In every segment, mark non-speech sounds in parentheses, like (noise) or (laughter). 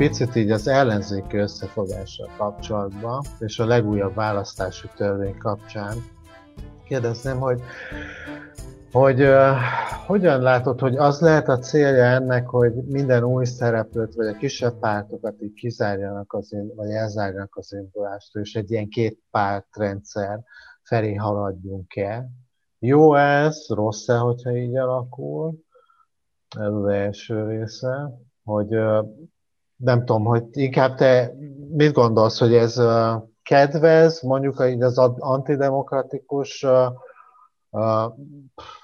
picit így az ellenzéki összefogással kapcsolatban, és a legújabb választási törvény kapcsán kérdezném, hogy hogy uh, hogyan látod, hogy az lehet a célja ennek, hogy minden új szereplőt, vagy a kisebb pártokat így kizárjanak az, vagy elzárjanak az indulástól, és egy ilyen két pártrendszer felé haladjunk el. Jó ez, rossz-e, hogyha így alakul? Ez az első része, hogy uh, nem tudom, hogy inkább te mit gondolsz, hogy ez kedvez, mondjuk így az antidemokratikus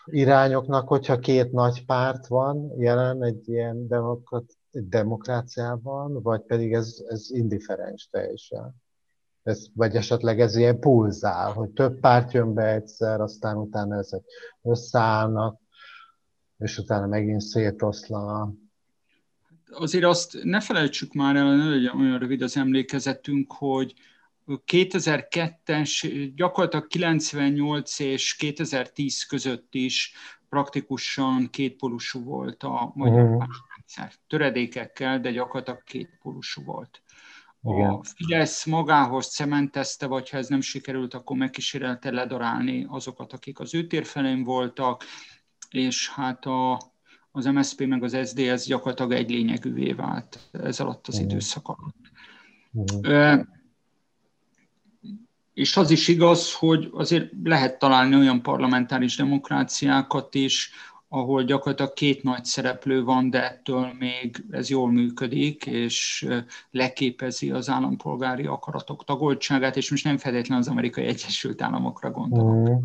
irányoknak, hogyha két nagy párt van jelen egy ilyen demokrat, demokráciában, vagy pedig ez, ez indiferens teljesen. Ez, vagy esetleg ez ilyen pulzál, hogy több párt jön be egyszer, aztán utána ezek összeállnak, és utána megint szétoszlanak. Azért azt ne felejtsük már el, ne legyen olyan rövid az emlékezetünk, hogy 2002-es, gyakorlatilag 98 és 2010 között is praktikusan kétpolusú volt a magyar uh-huh. pártrendszer. Töredékekkel, de gyakorlatilag kétpolusú volt. Igen. A Fidesz magához cementezte, vagy ha ez nem sikerült, akkor megkísérelte ledarálni azokat, akik az ő térfelén voltak, és hát a, az MSZP meg az SZDSZ gyakorlatilag egy lényegűvé vált ez alatt az uh-huh. időszak alatt. Uh-huh. És az is igaz, hogy azért lehet találni olyan parlamentáris demokráciákat is, ahol gyakorlatilag két nagy szereplő van, de ettől még ez jól működik, és leképezi az állampolgári akaratok tagoltságát, és most nem feltétlenül az amerikai Egyesült Államokra gondolok. Mm.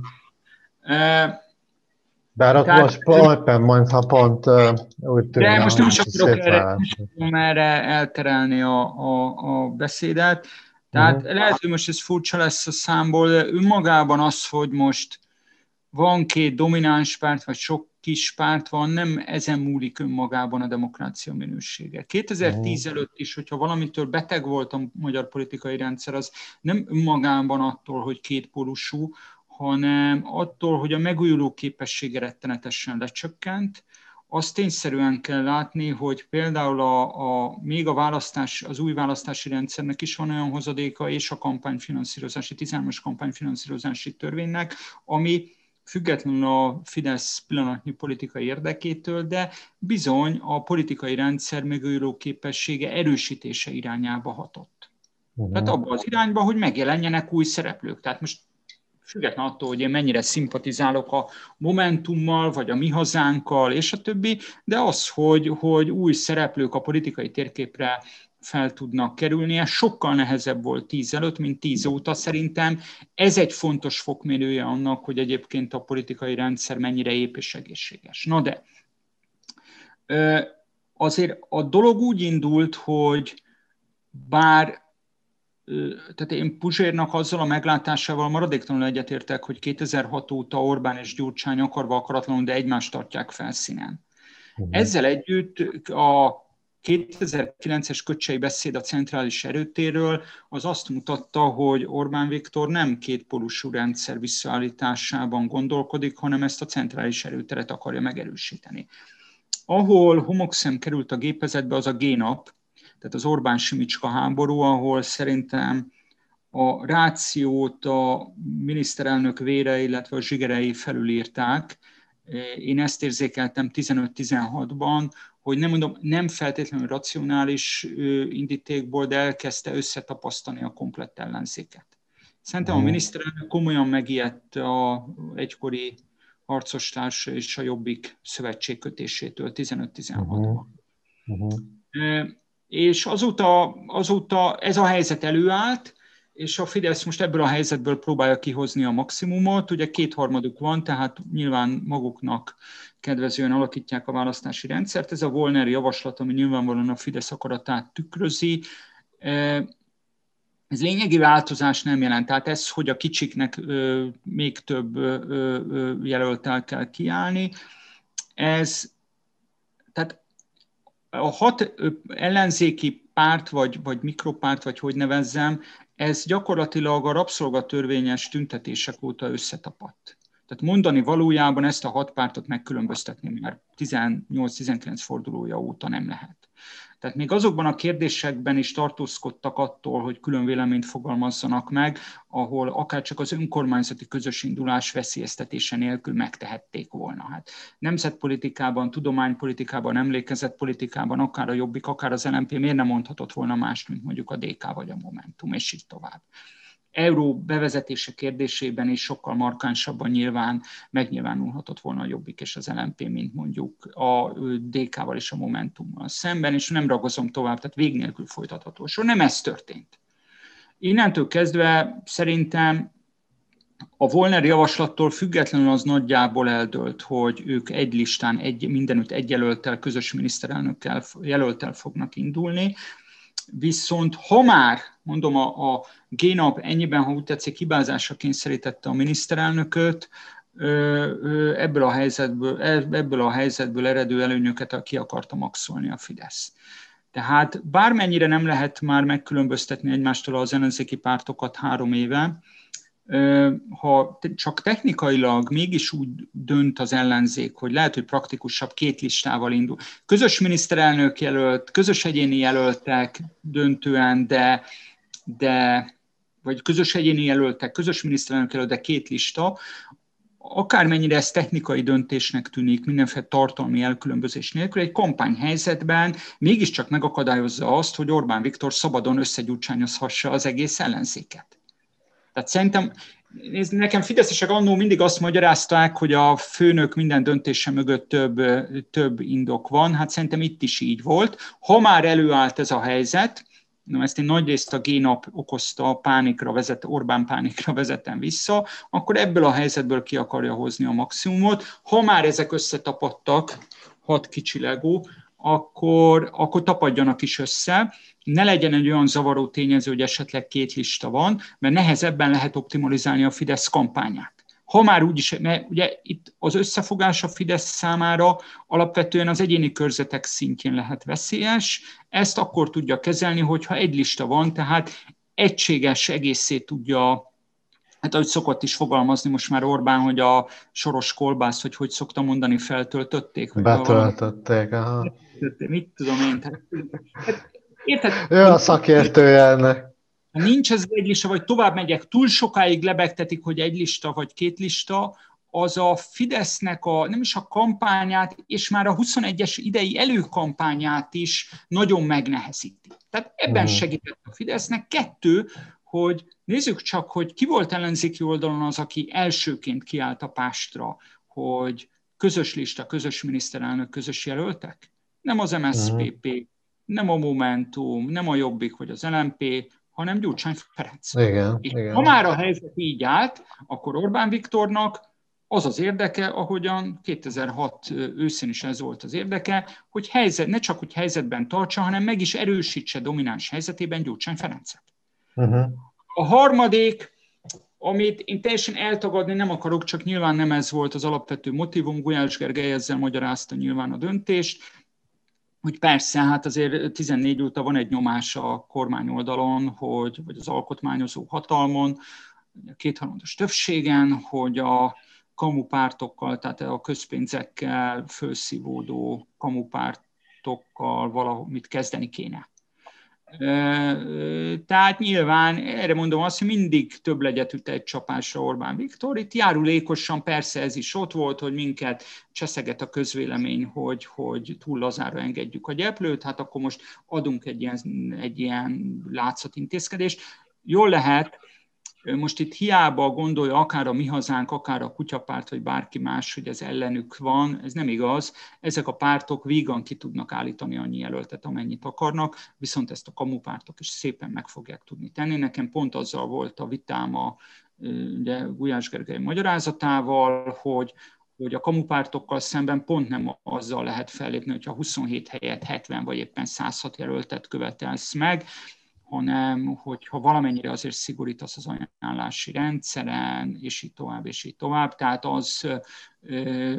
Bár ott Tehát, most éppen mondta pont úgy tűnik. De most nem is akarok erre, erre elterelni a, a, a beszédet. Tehát uh-huh. lehet, hogy most ez furcsa lesz a számból, de önmagában az, hogy most van két domináns párt, vagy sok kis párt van, nem ezen múlik önmagában a demokrácia minősége. 2010 uh-huh. előtt is, hogyha valamitől beteg volt a magyar politikai rendszer, az nem önmagában attól, hogy kétpólusú, hanem attól, hogy a megújuló képessége rettenetesen lecsökkent, azt tényszerűen kell látni, hogy például a, a, még a választás, az új választási rendszernek is van olyan hozadéka, és a kampányfinanszírozási, 13-as kampányfinanszírozási törvénynek, ami függetlenül a Fidesz pillanatnyi politikai érdekétől, de bizony a politikai rendszer megújuló képessége erősítése irányába hatott. Uh-huh. Tehát abba az irányba, hogy megjelenjenek új szereplők. Tehát most független attól, hogy én mennyire szimpatizálok a Momentummal, vagy a Mi Hazánkkal, és a többi, de az, hogy, hogy új szereplők a politikai térképre fel tudnak kerülni, ez sokkal nehezebb volt tíz előtt, mint tíz óta szerintem. Ez egy fontos fokmérője annak, hogy egyébként a politikai rendszer mennyire ép és egészséges. Na de, azért a dolog úgy indult, hogy bár tehát én Puzsérnak azzal a meglátásával maradéktalanul egyetértek, hogy 2006 óta Orbán és Gyurcsány akarva akaratlanul, de egymást tartják felszínen. Uh-huh. Ezzel együtt a 2009-es köcsei beszéd a centrális erőtéről az azt mutatta, hogy Orbán Viktor nem kétpólusú rendszer visszaállításában gondolkodik, hanem ezt a centrális erőteret akarja megerősíteni. Ahol homokszem került a gépezetbe, az a génap, tehát az Orbán Simicska háború, ahol szerintem a rációt a miniszterelnök vére, illetve a zsigerei felülírták. Én ezt érzékeltem 15-16-ban, hogy nem mondom, nem feltétlenül racionális indítékból, de elkezdte összetapasztani a komplett ellenzéket. Szerintem a mhm. miniszterelnök komolyan megijedt a egykori harcostársa és a Jobbik szövetségkötésétől 15-16-ban. Uh-huh. Uh-huh és azóta, azóta ez a helyzet előállt, és a Fidesz most ebből a helyzetből próbálja kihozni a maximumot. Ugye kétharmaduk van, tehát nyilván maguknak kedvezően alakítják a választási rendszert. Ez a Volner javaslat, ami nyilvánvalóan a Fidesz akaratát tükrözi. E, ez lényegi változás nem jelent. Tehát ez, hogy a kicsiknek még több jelöltel kell kiállni, ez, tehát a hat ellenzéki párt, vagy, vagy mikropárt, vagy hogy nevezzem, ez gyakorlatilag a rabszolgatörvényes tüntetések óta összetapadt. Tehát mondani valójában ezt a hat pártot megkülönböztetni már 18-19 fordulója óta nem lehet. Tehát még azokban a kérdésekben is tartózkodtak attól, hogy külön véleményt fogalmazzanak meg, ahol akár csak az önkormányzati közös indulás veszélyeztetése nélkül megtehették volna. Hát nemzetpolitikában, tudománypolitikában, emlékezetpolitikában, akár a Jobbik, akár az LNP miért nem mondhatott volna más, mint mondjuk a DK vagy a Momentum, és így tovább euró bevezetése kérdésében is sokkal markánsabban nyilván megnyilvánulhatott volna a Jobbik és az LNP, mint mondjuk a DK-val és a Momentummal szemben, és nem ragozom tovább, tehát vég nélkül folytatható sor. Nem ez történt. Innentől kezdve szerintem a Volner javaslattól függetlenül az nagyjából eldőlt, hogy ők egy listán, egy, mindenütt egy jelöltel, közös miniszterelnökkel jelöltel fognak indulni. Viszont ha már, mondom, a, a G-nap ennyiben, ha úgy tetszik, hibázásra kényszerítette a miniszterelnököt, ebből a helyzetből, ebből a helyzetből eredő előnyöket ki akarta maxolni a Fidesz. Tehát bármennyire nem lehet már megkülönböztetni egymástól az ellenzéki pártokat három éve, ha csak technikailag mégis úgy dönt az ellenzék, hogy lehet, hogy praktikusabb két listával indul. Közös miniszterelnök jelölt, közös egyéni jelöltek döntően, de, de vagy közös egyéni jelöltek, közös miniszterelnök jelölt, de két lista, akármennyire ez technikai döntésnek tűnik, mindenféle tartalmi elkülönbözés nélkül, egy kampányhelyzetben mégiscsak megakadályozza azt, hogy Orbán Viktor szabadon összegyújtsányozhassa az egész ellenzéket. Tehát szerintem Nézd, nekem fideszesek annó mindig azt magyarázták, hogy a főnök minden döntése mögött több, több indok van. Hát szerintem itt is így volt. Ha már előállt ez a helyzet, no, ezt én nagyrészt a G-nap okozta, a pánikra vezet, Orbán pánikra vezetem vissza, akkor ebből a helyzetből ki akarja hozni a maximumot. Ha már ezek összetapadtak, hat kicsi legó, akkor, akkor tapadjanak is össze. Ne legyen egy olyan zavaró tényező, hogy esetleg két lista van, mert nehezebben lehet optimalizálni a Fidesz kampányát. Ha már úgyis, mert ugye itt az összefogás a Fidesz számára alapvetően az egyéni körzetek szintjén lehet veszélyes, ezt akkor tudja kezelni, hogyha egy lista van, tehát egységes egészét tudja hát ahogy szokott is fogalmazni most már Orbán, hogy a soros kolbász, hogy hogy szokta mondani, feltöltötték. Betöltötték, aha. Mit tudom én. Tehát, hát, érted? Ő a szakértője ennek. Ha nincs ez egy lista, vagy tovább megyek, túl sokáig lebegtetik, hogy egy lista vagy két lista, az a Fidesznek a, nem is a kampányát, és már a 21-es idei előkampányát is nagyon megnehezíti. Tehát ebben mhm. segített a Fidesznek. Kettő, hogy nézzük csak, hogy ki volt ellenzéki oldalon az, aki elsőként kiállt a pástra, hogy közös lista, közös miniszterelnök, közös jelöltek? Nem az MSZPP, nem a Momentum, nem a Jobbik vagy az LMP, hanem Gyurcsány Ferenc. Igen, És igen. ha már a helyzet így állt, akkor Orbán Viktornak az az érdeke, ahogyan 2006 őszén is ez volt az érdeke, hogy helyzet, ne csak hogy helyzetben tartsa, hanem meg is erősítse domináns helyzetében Gyurcsány Ferencet. Uh-huh. A harmadik, amit én teljesen eltagadni nem akarok, csak nyilván nem ez volt az alapvető motivum, Gulyás Gergely ezzel magyarázta nyilván a döntést, hogy persze, hát azért 14 óta van egy nyomás a kormány oldalon, hogy, vagy az alkotmányozó hatalmon, a kétharmados többségen, hogy a kamupártokkal, tehát a közpénzekkel felszívódó kamupártokkal valamit kezdeni kéne. Tehát nyilván, erre mondom azt, hogy mindig több legyet üt egy csapásra Orbán Viktor. Itt járulékosan persze ez is ott volt, hogy minket cseszeget a közvélemény, hogy, hogy túl lazára engedjük a gyeplőt, hát akkor most adunk egy ilyen, egy ilyen látszatintézkedést. Jól lehet, most itt hiába gondolja akár a mi hazánk, akár a kutyapárt, vagy bárki más, hogy ez ellenük van, ez nem igaz. Ezek a pártok vígan ki tudnak állítani annyi jelöltet, amennyit akarnak, viszont ezt a kamupártok is szépen meg fogják tudni tenni. Nekem pont azzal volt a vitám a ugye, Gulyás Gergely magyarázatával, hogy, hogy a kamupártokkal szemben pont nem azzal lehet fellépni, hogyha 27 helyet 70 vagy éppen 106 jelöltet követelsz meg, hanem hogyha valamennyire azért szigorítasz az ajánlási rendszeren, és így tovább, és így tovább, tehát az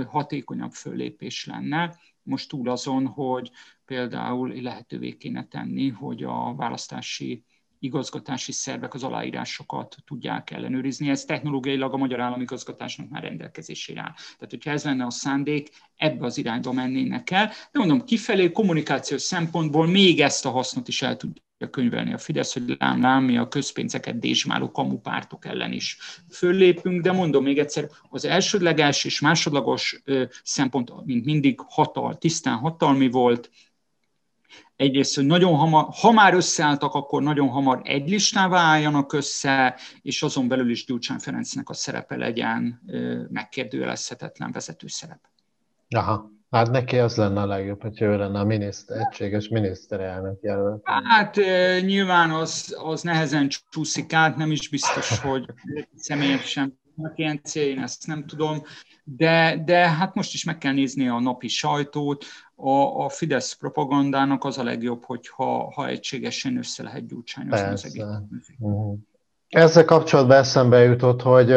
hatékonyabb föllépés lenne. Most túl azon, hogy például lehetővé kéne tenni, hogy a választási igazgatási szervek az aláírásokat tudják ellenőrizni. Ez technológiailag a magyar államigazgatásnak már rendelkezésére áll. Tehát, hogyha ez lenne a szándék, ebbe az irányba mennének el. De mondom, kifelé kommunikációs szempontból még ezt a hasznot is el tudja könyvelni a Fidesz, hogy lám, lám, mi a közpénzeket dézsmáló kamupártok ellen is föllépünk, de mondom még egyszer, az elsődleges és másodlagos szempont, mint mindig hatal, tisztán hatalmi volt, egyrészt, hogy nagyon hamar, ha már összeálltak, akkor nagyon hamar egy listává álljanak össze, és azon belül is Gyurcsány Ferencnek a szerepe legyen megkérdőjelezhetetlen vezető szerep. Aha. Hát neki az lenne a legjobb, hogyha ő lenne a miniszter, egységes miniszterelnök jelölt. Hát nyilván az, az nehezen csúszik át, nem is biztos, hogy személyesen ilyen cél, én ezt nem tudom, de, de hát most is meg kell nézni a napi sajtót, a, a Fidesz propagandának az a legjobb, hogyha ha egységesen össze lehet gyújtsányozni az egész. Uh-huh. Ezzel kapcsolatban eszembe jutott, hogy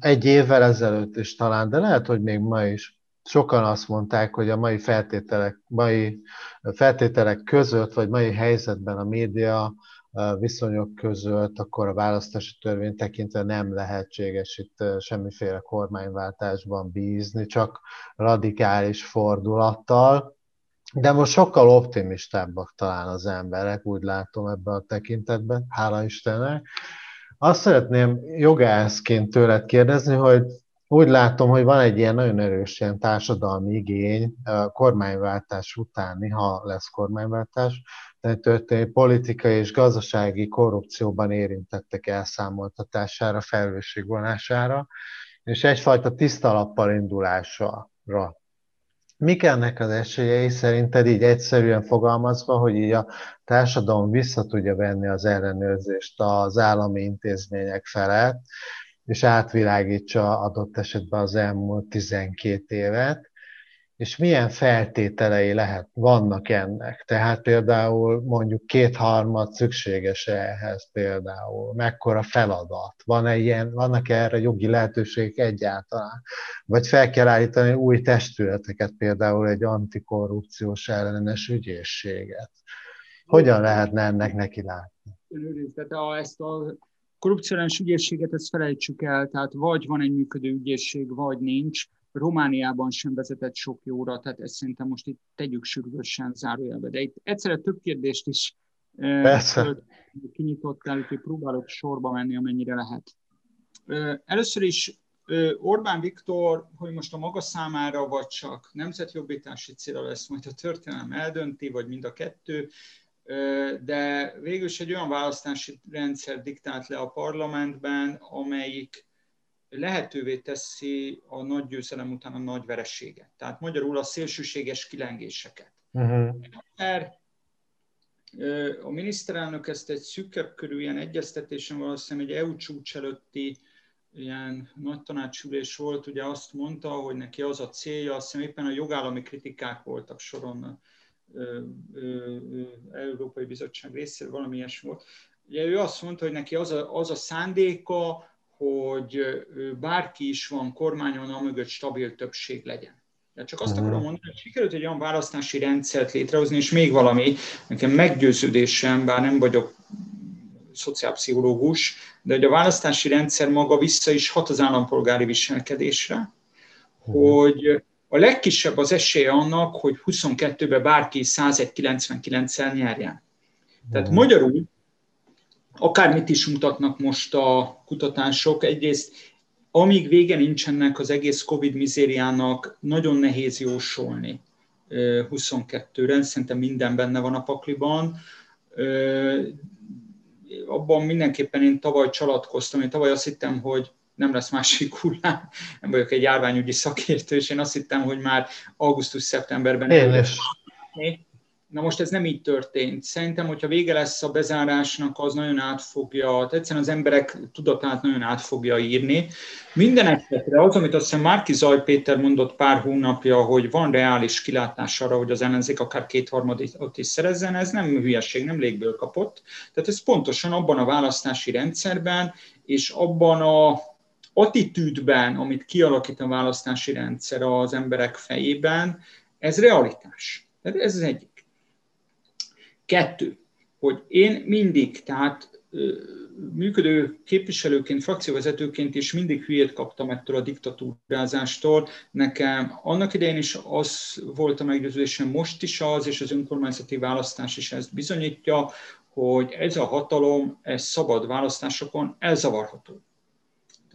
egy évvel ezelőtt is talán, de lehet, hogy még ma is, sokan azt mondták, hogy a mai feltételek, mai feltételek között, vagy mai helyzetben a média viszonyok között, akkor a választási törvény tekintve nem lehetséges itt semmiféle kormányváltásban bízni, csak radikális fordulattal. De most sokkal optimistábbak talán az emberek, úgy látom ebben a tekintetben, hála Istennek. Azt szeretném jogászként tőled kérdezni, hogy úgy látom, hogy van egy ilyen nagyon erős ilyen társadalmi igény kormányváltás utáni, ha lesz kormányváltás, történő politikai és gazdasági korrupcióban érintettek elszámoltatására, felelősségvonására, és egyfajta tisztalappal indulásra. Mik ennek az esélyei szerinted így egyszerűen fogalmazva, hogy így a társadalom vissza tudja venni az ellenőrzést az állami intézmények felett, és átvilágítsa adott esetben az elmúlt 12 évet, és milyen feltételei lehet, vannak ennek. Tehát például mondjuk kétharmad szükséges ehhez például, mekkora feladat, van-e ilyen, vannak -e erre jogi lehetőségek egyáltalán, vagy fel kell állítani új testületeket, például egy antikorrupciós ellenes ügyészséget. Hogyan lehetne ennek neki látni? Tehát ezt a korrupciós ügyészséget, ezt felejtsük el, tehát vagy van egy működő ügyészség, vagy nincs Romániában sem vezetett sok jóra, tehát ezt szerintem most itt tegyük sürgősen zárójelbe. De itt egyszerre több kérdést is Persze. kinyitottál, úgyhogy próbálok sorba menni, amennyire lehet. Először is Orbán Viktor, hogy most a maga számára, vagy csak nemzetjobbítási célra lesz, majd a történelem eldönti, vagy mind a kettő, de végül is egy olyan választási rendszer diktált le a parlamentben, amelyik lehetővé teszi a nagy győzelem után a nagy vereséget. Tehát magyarul a szélsőséges kilengéseket. Uh-huh. Mert a miniszterelnök ezt egy szűkebb körű ilyen egyeztetésen valószínűleg egy EU csúcs előtti ilyen nagy tanácsülés volt, ugye azt mondta, hogy neki az a célja, azt hiszem éppen a jogállami kritikák voltak soron Európai Bizottság részéről, valami ilyesmi volt. Ugye ő azt mondta, hogy neki az a, az a szándéka, hogy bárki is van kormányon, amögött stabil többség legyen. De csak azt akarom mondani, hogy sikerült egy olyan választási rendszert létrehozni, és még valami, nekem meggyőződésem, bár nem vagyok szociálpszichológus, de hogy a választási rendszer maga vissza is hat az állampolgári viselkedésre, hogy a legkisebb az esélye annak, hogy 22-ben bárki 101-99-el nyerjen. Tehát magyarul akármit is mutatnak most a kutatások, egyrészt amíg vége nincsenek az egész Covid mizériának, nagyon nehéz jósolni 22-re, szerintem minden benne van a pakliban. Abban mindenképpen én tavaly csalatkoztam, én tavaly azt hittem, hogy nem lesz másik hullám, nem vagyok egy járványügyi szakértő, és én azt hittem, hogy már augusztus-szeptemberben Én Na most ez nem így történt. Szerintem, hogyha vége lesz a bezárásnak, az nagyon át fogja, tehát egyszerűen az emberek tudatát nagyon át fogja írni. Minden esetre az, amit azt hiszem Márki Zaj Péter mondott pár hónapja, hogy van reális kilátás arra, hogy az ellenzék akár kétharmadot is szerezzen, ez nem hülyeség, nem légből kapott. Tehát ez pontosan abban a választási rendszerben, és abban a attitűdben, amit kialakít a választási rendszer az emberek fejében, ez realitás. Tehát ez az egyik. Kettő, hogy én mindig, tehát működő képviselőként, frakcióvezetőként is mindig hülyét kaptam ettől a diktatúrázástól. Nekem annak idején is az volt a meggyőződésem, most is az, és az önkormányzati választás is ezt bizonyítja, hogy ez a hatalom, ez szabad választásokon elzavarható.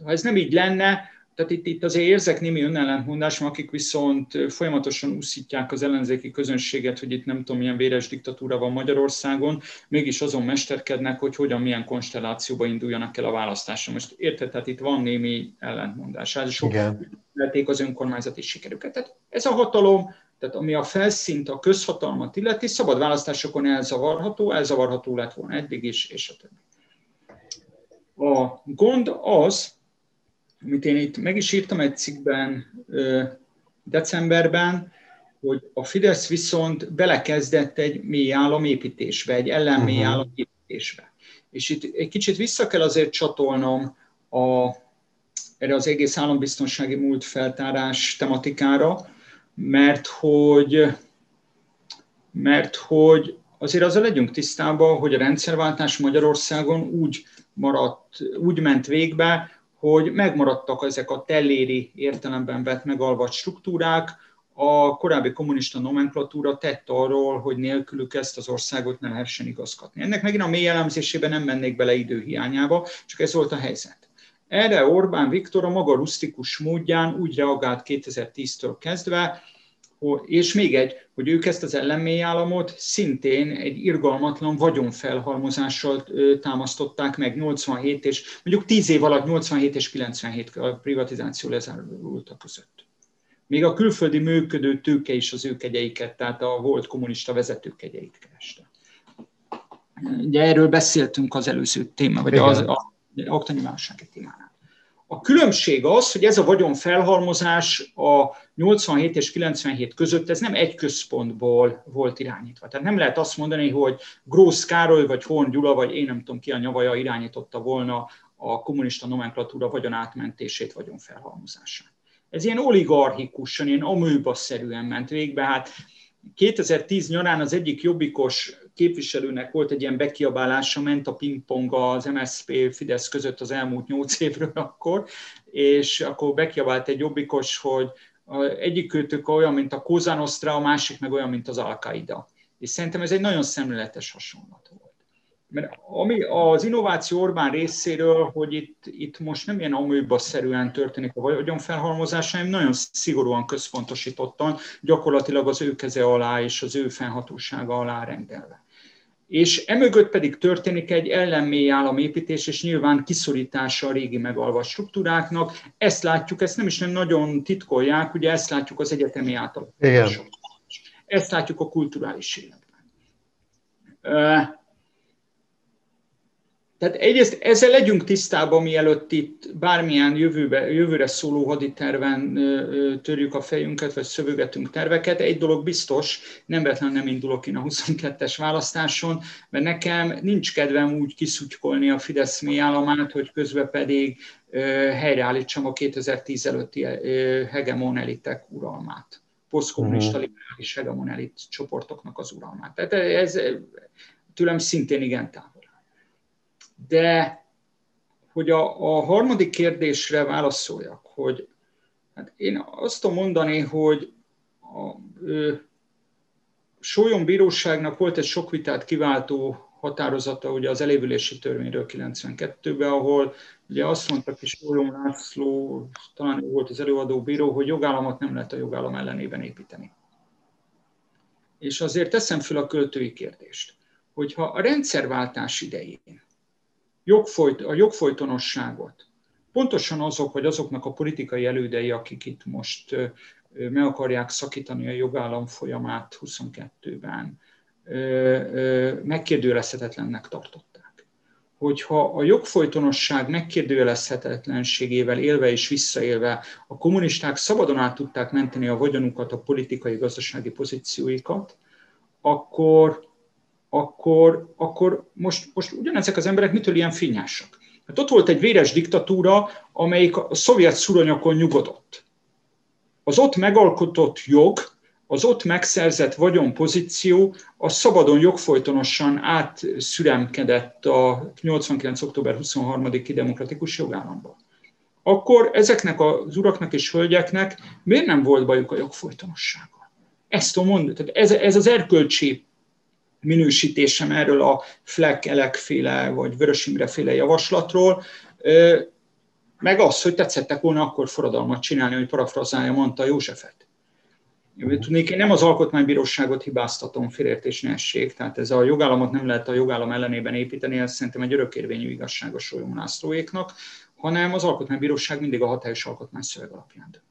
Ha ez nem így lenne, tehát itt, itt azért érzek némi önellentmondás, akik viszont folyamatosan úszítják az ellenzéki közönséget, hogy itt nem tudom, milyen véres diktatúra van Magyarországon, mégis azon mesterkednek, hogy hogyan, milyen konstellációba induljanak el a választásra. Most érted, tehát itt van némi ellentmondás. Hát sok lették az önkormányzati sikerüket. Tehát ez a hatalom, tehát ami a felszínt, a közhatalmat illeti, szabad választásokon elzavarható, elzavarható lett volna eddig is, és a többi. A gond az, amit én itt meg is írtam egy cikkben decemberben, hogy a Fidesz viszont belekezdett egy mély államépítésbe, egy ellenmély uh-huh. államépítésbe. És itt egy kicsit vissza kell azért csatolnom a, erre az egész állambiztonsági múlt feltárás tematikára, mert hogy, mert hogy azért azzal legyünk tisztában, hogy a rendszerváltás Magyarországon úgy maradt, úgy ment végbe, hogy megmaradtak ezek a telléri értelemben vett megalvat struktúrák, a korábbi kommunista nomenklatúra tett arról, hogy nélkülük ezt az országot ne lehessen igazgatni. Ennek megint a mély elemzésében nem mennék bele időhiányába, csak ez volt a helyzet. Erre Orbán Viktor a maga rustikus módján úgy reagált 2010-től kezdve, és még egy, hogy ők ezt az ellenmély államot szintén egy irgalmatlan vagyonfelhalmozással támasztották meg 87 és mondjuk 10 év alatt 87 és 97 a privatizáció lezárult a között. Még a külföldi működő tőke is az ő kegyeiket, tehát a volt kommunista vezetők kegyeit kereste. Ugye erről beszéltünk az előző téma, vagy az a, oktani válsági témánál. A különbség az, hogy ez a vagyonfelhalmozás a 87 és 97 között ez nem egy központból volt irányítva. Tehát nem lehet azt mondani, hogy Grósz Károly, vagy Horn Gyula, vagy én nem tudom ki a nyavaja irányította volna a kommunista nomenklatúra vagyon átmentését, vagyonfelhalmozását. Ez ilyen oligarchikusan, ilyen amőba-szerűen ment végbe. Hát 2010 nyarán az egyik jobbikos képviselőnek volt egy ilyen bekiabálása, ment a pingpong az MSZP Fidesz között az elmúlt nyolc évről akkor, és akkor bekiabált egy jobbikos, hogy egyik olyan, mint a Cosa a másik meg olyan, mint az Al-Qaida. És szerintem ez egy nagyon szemléletes hasonlat volt. Mert ami az innováció Orbán részéről, hogy itt, itt most nem ilyen amőba-szerűen történik a vagyonfelhalmozás, hanem nagyon szigorúan központosítottan, gyakorlatilag az ő keze alá és az ő fennhatósága alá rendelve. És emögött pedig történik egy ellenmély államépítés, és nyilván kiszorítása a régi megalva struktúráknak. Ezt látjuk, ezt nem is nem nagyon titkolják, ugye ezt látjuk az egyetemi átalakítások. Ezt látjuk a kulturális életben. Tehát egyrészt ezzel legyünk tisztában, mielőtt itt bármilyen jövőbe, jövőre szóló haditerven törjük a fejünket, vagy szövögetünk terveket. Egy dolog biztos, nem vetlen nem indulok én a 22-es választáson, mert nekem nincs kedvem úgy kiszuttykolni a Fidesz államát, hogy közben pedig helyreállítsam a 2010 előtti hegemon elitek uralmát posztkommunista uh-huh. liberális hegemon elit csoportoknak az uralmát. Tehát ez tőlem szintén igen távol. De hogy a, a harmadik kérdésre válaszoljak, hogy hát én azt tudom mondani, hogy a ö, Sólyom bíróságnak volt egy sok vitát kiváltó határozata ugye az elévülési törvényről 92-ben, ahol ugye azt mondta ki Sólyom László, talán volt az előadó bíró, hogy jogállamot nem lehet a jogállam ellenében építeni. És azért teszem fel a költői kérdést, hogyha a rendszerváltás idején jogfolyt, a jogfolytonosságot. Pontosan azok, vagy azoknak a politikai elődei, akik itt most meg akarják szakítani a jogállam folyamát 22-ben, megkérdőjelezhetetlennek tartották. Hogyha a jogfolytonosság megkérdőjelezhetetlenségével élve és visszaélve a kommunisták szabadon át tudták menteni a vagyonukat, a politikai, gazdasági pozícióikat, akkor akkor, akkor most, most ugyanezek az emberek mitől ilyen finnyásak? Hát ott volt egy véres diktatúra, amelyik a szovjet szuronyakon nyugodott. Az ott megalkotott jog, az ott megszerzett vagyonpozíció a szabadon jogfolytonosan átszüremkedett a 89. október 23-i demokratikus jogállamba. Akkor ezeknek az uraknak és hölgyeknek miért nem volt bajuk a jogfolytonossággal? Ezt tudom mondani. Tehát ez, ez az erkölcsi minősítésem erről a Fleck elekféle vagy Vörös Imre féle javaslatról, meg az, hogy tetszettek volna akkor forradalmat csinálni, hogy parafrazálja mondta Józsefet. Tudnék, én nem az alkotmánybíróságot hibáztatom, félértés ne tehát ez a jogállamot nem lehet a jogállam ellenében építeni, ez szerintem egy örökérvényű igazságos Lászlóéknak, hanem az alkotmánybíróság mindig a hatályos alkotmányszöveg alapján dönt.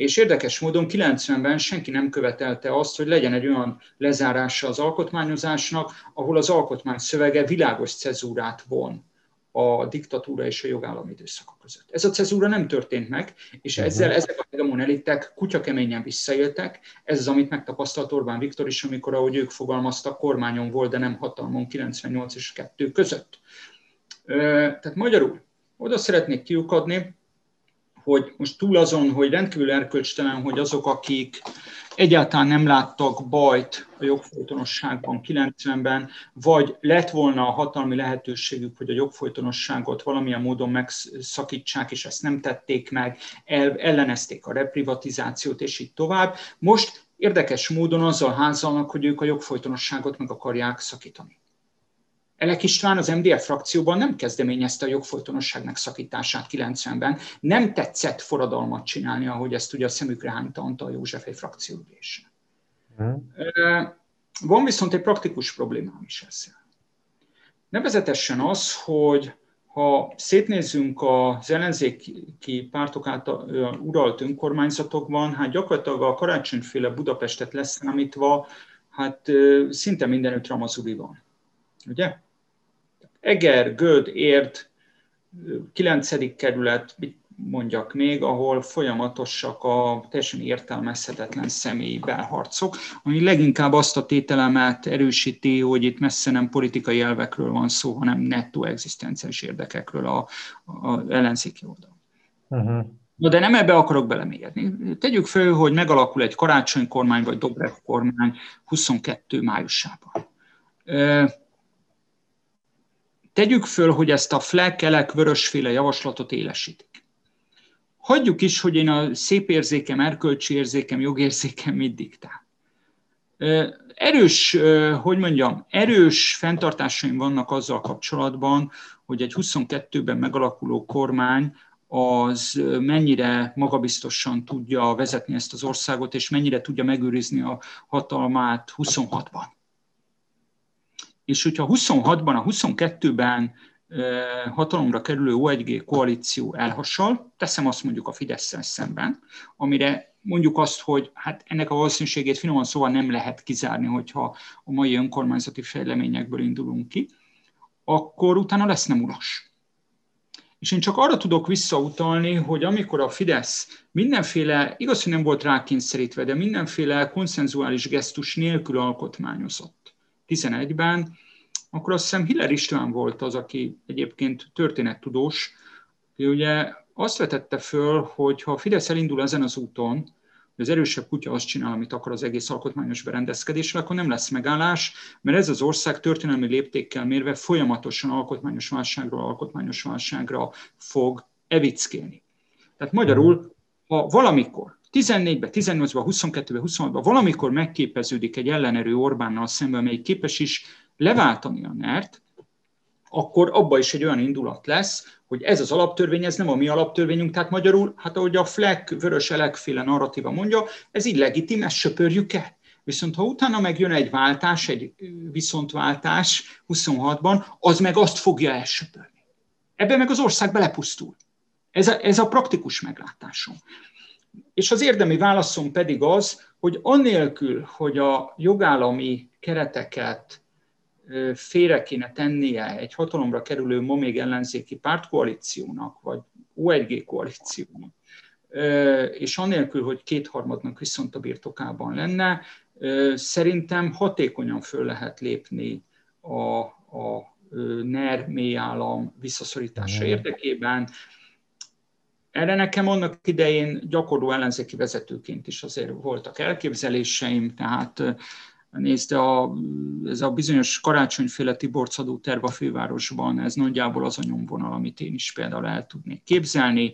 És érdekes módon 90-ben senki nem követelte azt, hogy legyen egy olyan lezárása az alkotmányozásnak, ahol az alkotmány szövege világos cezúrát von a diktatúra és a jogállam időszaka között. Ez a cezúra nem történt meg, és mhm. ezzel ezek a hegemon elitek kutyakeményen visszaéltek. Ez az, amit megtapasztalt Orbán Viktor is, amikor, ahogy ők fogalmaztak, kormányon volt, de nem hatalmon 98 és 2 között. Tehát magyarul oda szeretnék kiukadni, hogy most túl azon, hogy rendkívül erkölcstelen, hogy azok, akik egyáltalán nem láttak bajt a jogfolytonosságban 90-ben, vagy lett volna a hatalmi lehetőségük, hogy a jogfolytonosságot valamilyen módon megszakítsák, és ezt nem tették meg, el, ellenezték a reprivatizációt, és így tovább. Most érdekes módon azzal házalnak, hogy ők a jogfolytonosságot meg akarják szakítani. Elek István az MDF frakcióban nem kezdeményezte a jogfolytonosság megszakítását 90-ben, nem tetszett forradalmat csinálni, ahogy ezt ugye a szemükre hányta a Józsefei frakcióülése. Hmm. Van viszont egy praktikus problémám is ezzel. Nevezetesen az, hogy ha szétnézzünk az ellenzéki pártok által uralt önkormányzatokban, hát gyakorlatilag a karácsonyféle Budapestet leszámítva, hát szinte mindenütt Ramazuli van. Ugye? Eger, Göd, Érd, 9. kerület, mit mondjak még, ahol folyamatosak a teljesen értelmezhetetlen személyi belharcok, ami leginkább azt a tételemet erősíti, hogy itt messze nem politikai elvekről van szó, hanem nettó egzisztenciális érdekekről a, a ellenzéki oldal. Uh-huh. Na de nem ebbe akarok belemérni. Tegyük föl, hogy megalakul egy karácsonykormány vagy Dobrev kormány 22 májusában. Tegyük föl, hogy ezt a Fleck, Elek, Vörösféle javaslatot élesítik. Hagyjuk is, hogy én a szép érzékem, erkölcsi érzékem, jogérzékem mit diktál. Erős, hogy mondjam, erős fenntartásaim vannak azzal kapcsolatban, hogy egy 22-ben megalakuló kormány az mennyire magabiztosan tudja vezetni ezt az országot, és mennyire tudja megőrizni a hatalmát 26-ban. És hogyha 26-ban, a 22-ben hatalomra kerülő O1G koalíció elhasal, teszem azt mondjuk a fidesz szemben, amire mondjuk azt, hogy hát ennek a valószínűségét finoman szóval nem lehet kizárni, hogyha a mai önkormányzati fejleményekből indulunk ki, akkor utána lesz nem uras. És én csak arra tudok visszautalni, hogy amikor a Fidesz mindenféle, igaz, hogy nem volt rákényszerítve, de mindenféle konszenzuális gesztus nélkül alkotmányozott 11-ben, akkor azt hiszem Hiller István volt az, aki egyébként történettudós, ő ugye azt vetette föl, hogy ha a Fidesz elindul ezen az úton, hogy az erősebb kutya azt csinál, amit akar az egész alkotmányos berendezkedésre, akkor nem lesz megállás, mert ez az ország történelmi léptékkel mérve folyamatosan alkotmányos válságról alkotmányos válságra fog evickélni. Tehát magyarul, ha valamikor 14-ben, 18-ban, 22-ben, 26-ban valamikor megképeződik egy ellenerő Orbánnal szemben, amely képes is leváltani a NERT, akkor abba is egy olyan indulat lesz, hogy ez az alaptörvény, ez nem a mi alaptörvényünk, tehát magyarul, hát ahogy a Fleck, vörös elekféle narratíva mondja, ez illegitim, ezt söpörjük el. Viszont ha utána megjön egy váltás, egy viszontváltás 26-ban, az meg azt fogja elsöpörni. Ebben meg az ország belepusztul. Ez a, ez a praktikus meglátásom. És az érdemi válaszom pedig az, hogy annélkül, hogy a jogállami kereteket félre kéne tennie egy hatalomra kerülő ma még ellenzéki pártkoalíciónak, vagy O1G koalíciónak, és annélkül, hogy kétharmadnak viszont a birtokában lenne, szerintem hatékonyan föl lehet lépni a, a NER mélyállam visszaszorítása érdekében, erre nekem annak idején gyakorló ellenzéki vezetőként is azért voltak elképzeléseim, tehát nézd, a, ez a bizonyos karácsonyféle Tiborcadó terv a fővárosban, ez nagyjából az a nyomvonal, amit én is például el tudnék képzelni.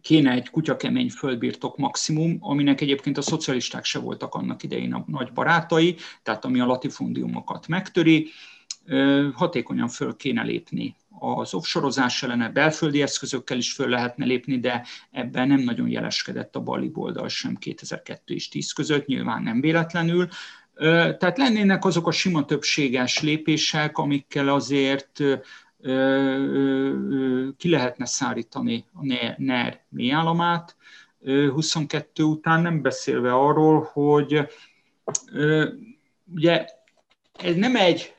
Kéne egy kutyakemény földbirtok maximum, aminek egyébként a szocialisták se voltak annak idején a nagy barátai, tehát ami a latifundiumokat megtöri, hatékonyan föl kéne lépni az offshorozás ellene belföldi eszközökkel is föl lehetne lépni, de ebben nem nagyon jeleskedett a bali oldal sem 2002 és 10 között, nyilván nem véletlenül. Tehát lennének azok a sima többséges lépések, amikkel azért ki lehetne szárítani a NER mélyállamát 22 után, nem beszélve arról, hogy ugye ez nem egy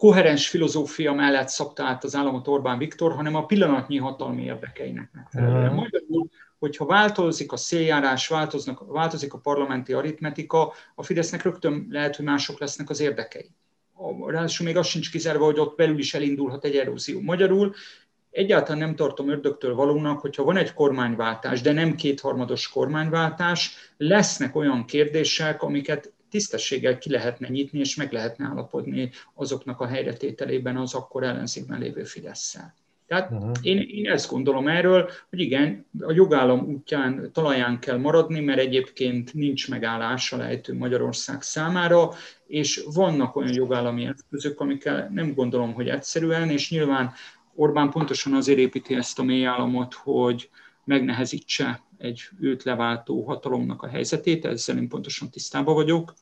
koherens filozófia mellett szabta át az államot Orbán Viktor, hanem a pillanatnyi hatalmi érdekeinek megfelelően. Magyarul, hogyha változik a széljárás, változnak, változik a parlamenti aritmetika, a Fidesznek rögtön lehet, hogy mások lesznek az érdekei. Ráadásul még az sincs kizárva, hogy ott belül is elindulhat egy erózió. Magyarul egyáltalán nem tartom ördögtől valónak, hogyha van egy kormányváltás, de nem kétharmados kormányváltás, lesznek olyan kérdések, amiket tisztességgel ki lehetne nyitni, és meg lehetne állapodni azoknak a helyretételében az akkor ellenzékben lévő fidesz Tehát uh-huh. én, én ezt gondolom erről, hogy igen, a jogállam útján, talaján kell maradni, mert egyébként nincs megállás a Magyarország számára, és vannak olyan jogállami eszközök, amikkel nem gondolom, hogy egyszerűen, és nyilván Orbán pontosan azért építi ezt a mélyállamot, hogy megnehezítse egy őt leváltó hatalomnak a helyzetét, ezzel én pontosan tisztában vagyok.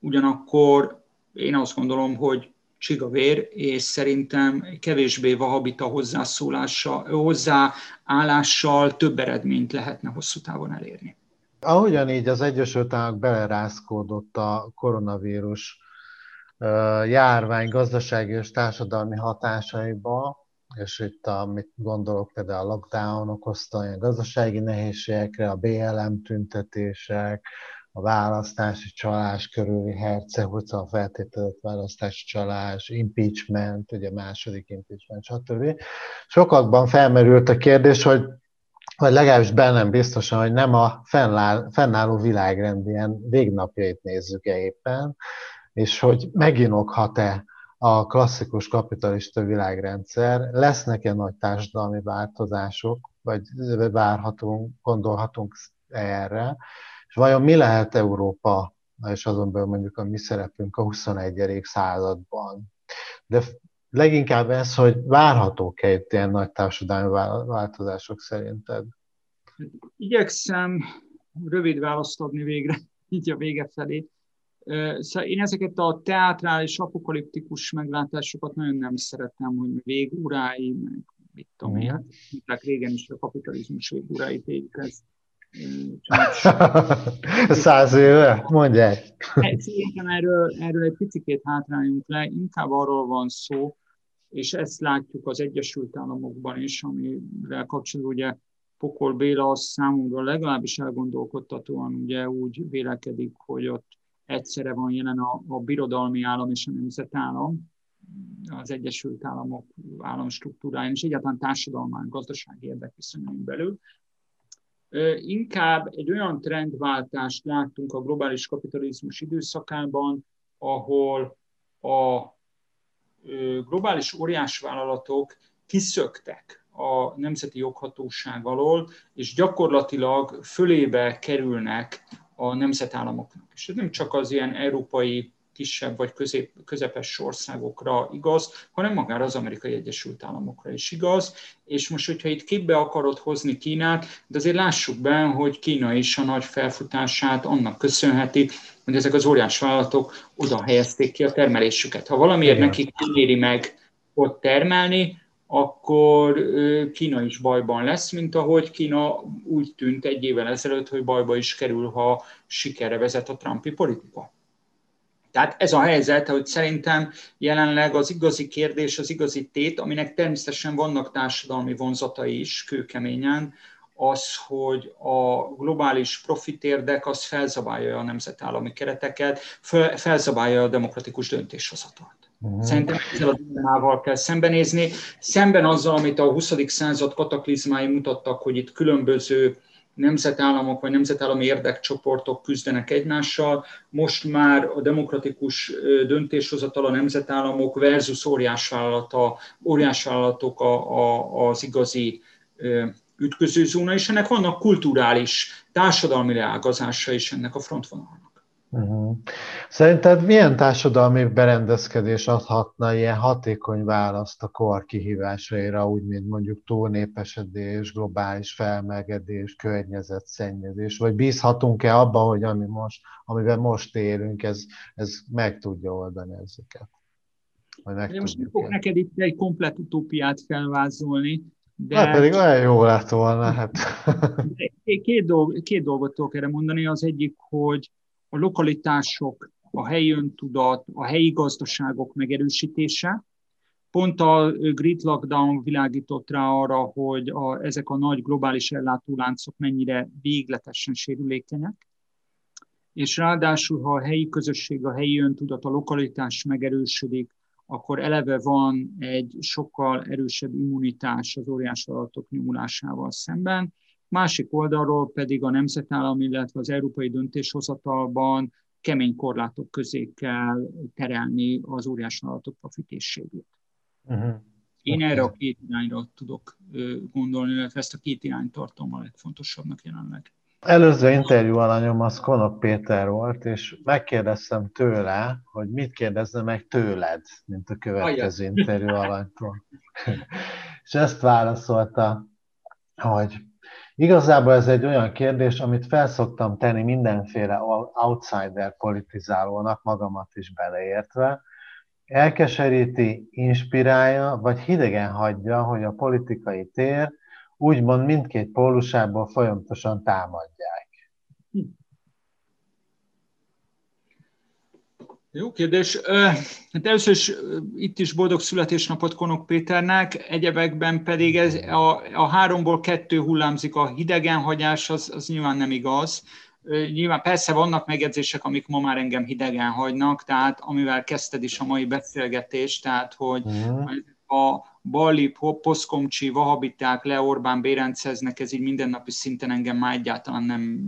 Ugyanakkor én azt gondolom, hogy csigavér, és szerintem kevésbé vahabita hozzászólással, hozzáállással több eredményt lehetne hosszú távon elérni. Ahogyan így az Egyesült Államok belerázkódott a koronavírus járvány gazdasági és társadalmi hatásaiba, és itt, amit gondolok például a lockdown okozta olyan gazdasági nehézségekre, a BLM tüntetések, a választási csalás körüli hogy a feltételezett választási csalás, impeachment, ugye második impeachment, stb. Sokakban felmerült a kérdés, hogy vagy legalábbis bennem biztosan, hogy nem a fennáll, fennálló világrend ilyen végnapjait nézzük-e éppen, és hogy meginokhat-e a klasszikus kapitalista világrendszer, lesznek-e nagy társadalmi változások, vagy várhatunk, gondolhatunk erre, és vajon mi lehet Európa, és azon belül mondjuk a mi szerepünk a 21. században. De leginkább ez, hogy várhatók-e itt ilyen nagy társadalmi változások szerinted? Igyekszem rövid választ adni végre, így a vége felé. Szóval én ezeket a teátrális, apokaliptikus meglátásokat nagyon nem szeretem, hogy végurái, meg mit tudom én, hát régen is a kapitalizmus végurái tegyük ezt. Száz éve? Mondják. Szerintem erről, erről egy picit hátráljunk le, inkább arról van szó, és ezt látjuk az Egyesült Államokban is, amivel kapcsolatban ugye Pokol Béla az számomra legalábbis elgondolkodtatóan ugye úgy vélekedik, hogy ott egyszerre van jelen a, a birodalmi állam és a nemzetállam, az Egyesült Államok államstruktúráján, és egyáltalán társadalmán, gazdasági érdekviszonyain belül. Inkább egy olyan trendváltást láttunk a globális kapitalizmus időszakában, ahol a globális óriásvállalatok kiszöktek a nemzeti joghatóság alól, és gyakorlatilag fölébe kerülnek a nemzetállamoknak. És ez nem csak az ilyen európai kisebb vagy közép, közepes országokra igaz, hanem magára az amerikai Egyesült Államokra is igaz. És most, hogyha itt képbe akarod hozni Kínát, de azért lássuk be, hogy Kína is a nagy felfutását annak köszönheti, hogy ezek az óriás vállalatok oda helyezték ki a termelésüket. Ha valamiért nekik nem éri meg ott termelni, akkor Kína is bajban lesz, mint ahogy Kína úgy tűnt egy évvel ezelőtt, hogy bajba is kerül, ha sikerre vezet a Trumpi politika. Tehát ez a helyzet, hogy szerintem jelenleg az igazi kérdés, az igazi tét, aminek természetesen vannak társadalmi vonzatai is kőkeményen, az, hogy a globális profitérdek az felzabálja a nemzetállami kereteket, felzabálja a demokratikus döntéshozatalt. Uh-huh. Szerintem ezzel a dilemmával kell szembenézni, szemben azzal, amit a 20. század kataklizmái mutattak, hogy itt különböző nemzetállamok vagy nemzetállami érdekcsoportok küzdenek egymással. Most már a demokratikus döntéshozatal a nemzetállamok versus óriásvállalata, óriásvállalatok a, a, az igazi ütközőzóna, és ennek vannak kulturális, társadalmi leágazása is ennek a frontvonalnak. Uh-huh. Szerinted milyen társadalmi berendezkedés adhatna ilyen hatékony választ a kor kihívásaira, úgy mint mondjuk túlnépesedés, globális felmelegedés, környezetszennyezés, vagy bízhatunk-e abba, hogy ami most, amiben most élünk, ez, ez meg tudja oldani ezeket? Vagy meg most nem fogok neked itt egy komplet utópiát felvázolni, de... Hát pedig olyan jó lett volna. Hát. két, dolg, két dolgot tudok erre mondani. Az egyik, hogy a lokalitások, a helyi öntudat, a helyi gazdaságok megerősítése. Pont a grid lockdown világított rá arra, hogy a, ezek a nagy globális ellátóláncok mennyire végletesen sérülékenyek. És ráadásul, ha a helyi közösség, a helyi öntudat, a lokalitás megerősödik, akkor eleve van egy sokkal erősebb immunitás az óriás adatok nyomulásával szemben, Másik oldalról pedig a nemzetállam, illetve az európai döntéshozatalban kemény korlátok közé kell terelni az óriás vállalatok profitészségét. Uh-huh. Én erre a két irányra tudok gondolni, illetve ezt a két irányt tartom a legfontosabbnak jelenleg. Előző interjú alanyom az Konok Péter volt, és megkérdeztem tőle, hogy mit kérdezne meg tőled, mint a következő interjú alanytól. (laughs) és ezt válaszolta, hogy Igazából ez egy olyan kérdés, amit felszoktam tenni mindenféle outsider politizálónak, magamat is beleértve. Elkeseríti, inspirálja, vagy hidegen hagyja, hogy a politikai tér úgymond mindkét pólusából folyamatosan támadják. Jó kérdés. Hát először is itt is boldog születésnapot Konok Péternek, egyebekben pedig ez a, a háromból kettő hullámzik, a hidegenhagyás az, az nyilván nem igaz. Nyilván persze vannak megjegyzések, amik ma már engem hidegen hagynak, tehát amivel kezdted is a mai beszélgetést, tehát hogy uh-huh. a Bali, Poszkomcsi, Vahabiták, Le Orbán Bérenceznek, ez így mindennapi szinten engem már egyáltalán nem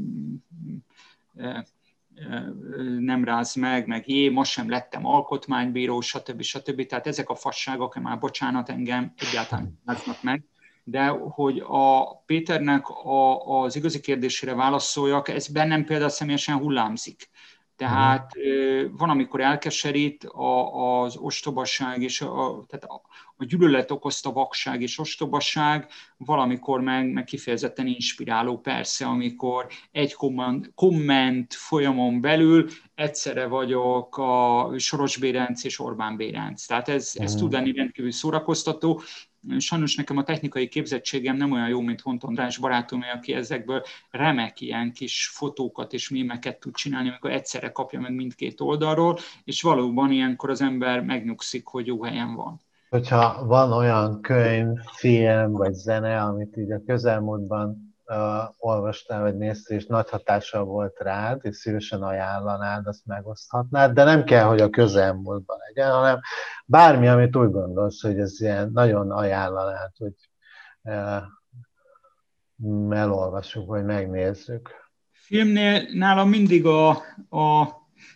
nem ráz meg, meg jé, most sem lettem alkotmánybíró, stb. stb. Tehát ezek a fasságok, már bocsánat, engem egyáltalán ráznak meg. De hogy a Péternek a, az igazi kérdésére válaszoljak, ez bennem például személyesen hullámzik. Tehát van, amikor elkeserít a, az ostobaság, és a, tehát a, gyűlölet okozta vakság és ostobaság, valamikor meg, meg kifejezetten inspiráló persze, amikor egy komment, komment folyamon belül egyszerre vagyok a Soros Bérenc és Orbán Bérenc. Tehát ez, ez tud lenni rendkívül szórakoztató, sajnos nekem a technikai képzettségem nem olyan jó, mint Hont András barátom, aki ezekből remek ilyen kis fotókat és mémeket tud csinálni, amikor egyszerre kapja meg mindkét oldalról, és valóban ilyenkor az ember megnyugszik, hogy jó helyen van. Hogyha van olyan könyv, film vagy zene, amit így a közelmúltban uh, olvastál vagy néztél, és nagy hatással volt rád, és szívesen ajánlanád, azt megoszthatnád, de nem kell, hogy a közelmúltban legyen, hanem bármi, amit úgy gondolsz, hogy ez ilyen nagyon ajánlanád, hogy uh, elolvassuk, vagy megnézzük. Filmnél nálam mindig a, a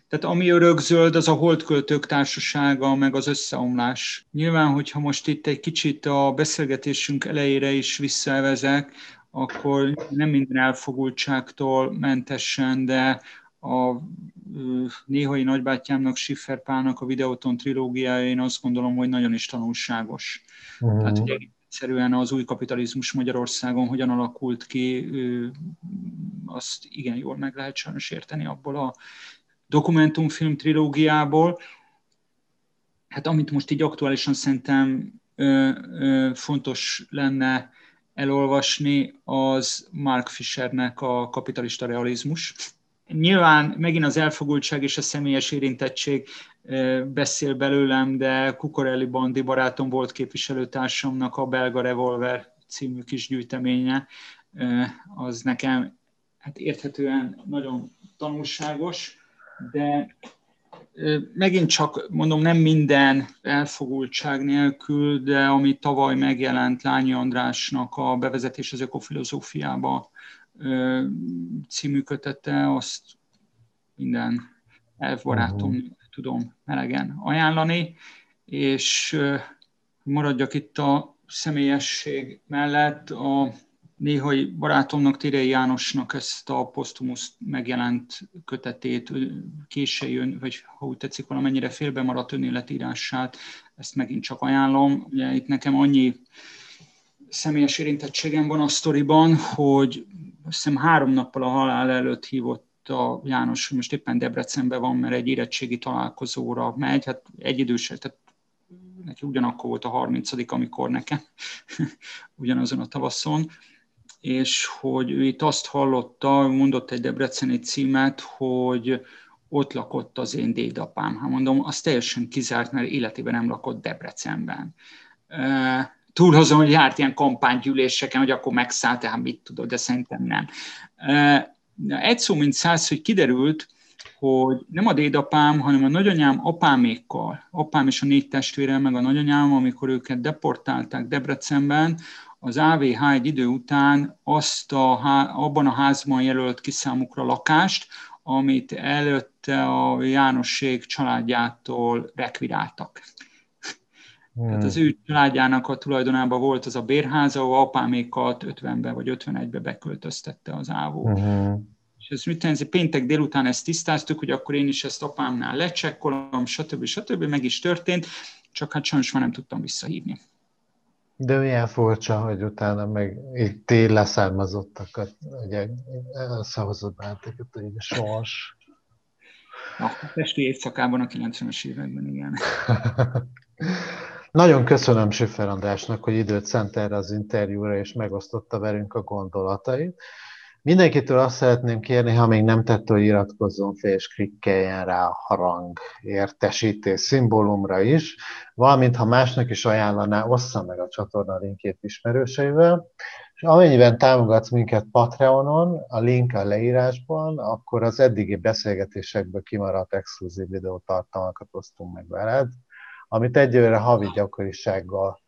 tehát ami örökzöld, az a holdköltők társasága, meg az összeomlás. Nyilván, hogyha most itt egy kicsit a beszélgetésünk elejére is visszavezek, akkor nem minden elfogultságtól mentesen, de a néhai nagybátyámnak, Schiffer Pálnak a Videóton trilógiája, én azt gondolom, hogy nagyon is tanulságos. Uh-huh. Tehát, hogy egyszerűen az új kapitalizmus Magyarországon hogyan alakult ki, azt igen jól meg lehet sajnos érteni abból a dokumentumfilm trilógiából. Hát amit most így aktuálisan szerintem ö, ö, fontos lenne elolvasni, az Mark Fishernek a kapitalista realizmus. Nyilván megint az elfogultság és a személyes érintettség beszél belőlem, de Kukorelli Bandi barátom volt képviselőtársamnak a Belga Revolver című kis gyűjteménye, az nekem hát érthetően nagyon tanulságos, de megint csak mondom, nem minden elfogultság nélkül, de ami tavaly megjelent Lányi Andrásnak a bevezetés az ökofilozófiába című kötete, azt minden elfbarátom uh-huh. tudom melegen ajánlani, és maradjak itt a személyesség mellett, a néhai barátomnak, Térei Jánosnak ezt a posztumusz megjelent kötetét, késői jön, vagy ha úgy tetszik, valamennyire félbe maradt önéletírását, ezt megint csak ajánlom. Ugye itt nekem annyi személyes érintettségem van a sztoriban, hogy azt hiszem három nappal a halál előtt hívott a János, most éppen Debrecenben van, mert egy érettségi találkozóra megy, hát egy idősek, tehát neki ugyanakkor volt a 30 amikor nekem, (laughs) ugyanazon a tavaszon, és hogy ő itt azt hallotta, mondott egy debreceni címet, hogy ott lakott az én dédapám. Hát mondom, az teljesen kizárt, mert életében nem lakott Debrecenben. Túlhozom, hogy járt ilyen kampánygyűléseken, hogy akkor megszállt, tehát mit tudod, de szerintem nem. Egy szó, mint száz, hogy kiderült, hogy nem a dédapám, hanem a nagyanyám apámékkal, apám és a négy testvére, meg a nagyanyám, amikor őket deportálták Debrecenben, az AVH egy idő után azt a, abban a házban jelölt ki számukra lakást, amit előtte a Jánosség családjától rekviráltak. Hmm. Tehát az ő családjának a tulajdonában volt az a bérháza, ahol apámékat 50-ben vagy 51-ben beköltöztette az ávó. Hmm. És ez mit péntek délután ezt tisztáztuk, hogy akkor én is ezt apámnál lecsekkolom, stb. stb. meg is történt, csak hát sajnos már nem tudtam visszahívni. De milyen furcsa, hogy utána meg így tél leszármazottakat, ugye szavazott bántokat, hogy a sors. A testi évszakában a 90-es években, igen. (laughs) Nagyon köszönöm Süffer Andrásnak, hogy időt szent erre az interjúra, és megosztotta velünk a gondolatait. Mindenkitől azt szeretném kérni, ha még nem tett, hogy iratkozzon fel és klikkeljen rá a harang értesítés szimbólumra is, valamint ha másnak is ajánlaná, ossza meg a csatorna linkjét ismerőseivel, és amennyiben támogatsz minket Patreonon, a link a leírásban, akkor az eddigi beszélgetésekből kimaradt exkluzív videótartalmakat osztunk meg veled, amit egyőre havi gyakorisággal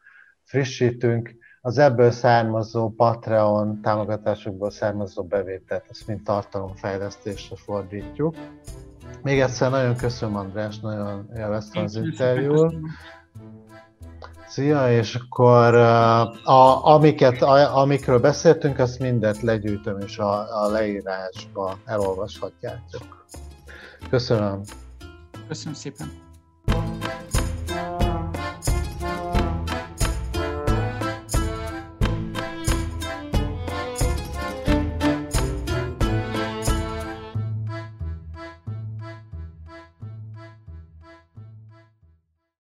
frissítünk, az ebből származó Patreon támogatásokból származó bevételt, ezt mind tartalomfejlesztésre fordítjuk. Még egyszer nagyon köszönöm András, nagyon élveztem az interjút. Szia, és akkor a, amiket, a, amikről beszéltünk, azt mindet legyűjtöm, és a, a leírásba elolvashatjátok. Köszönöm. Köszönöm szépen.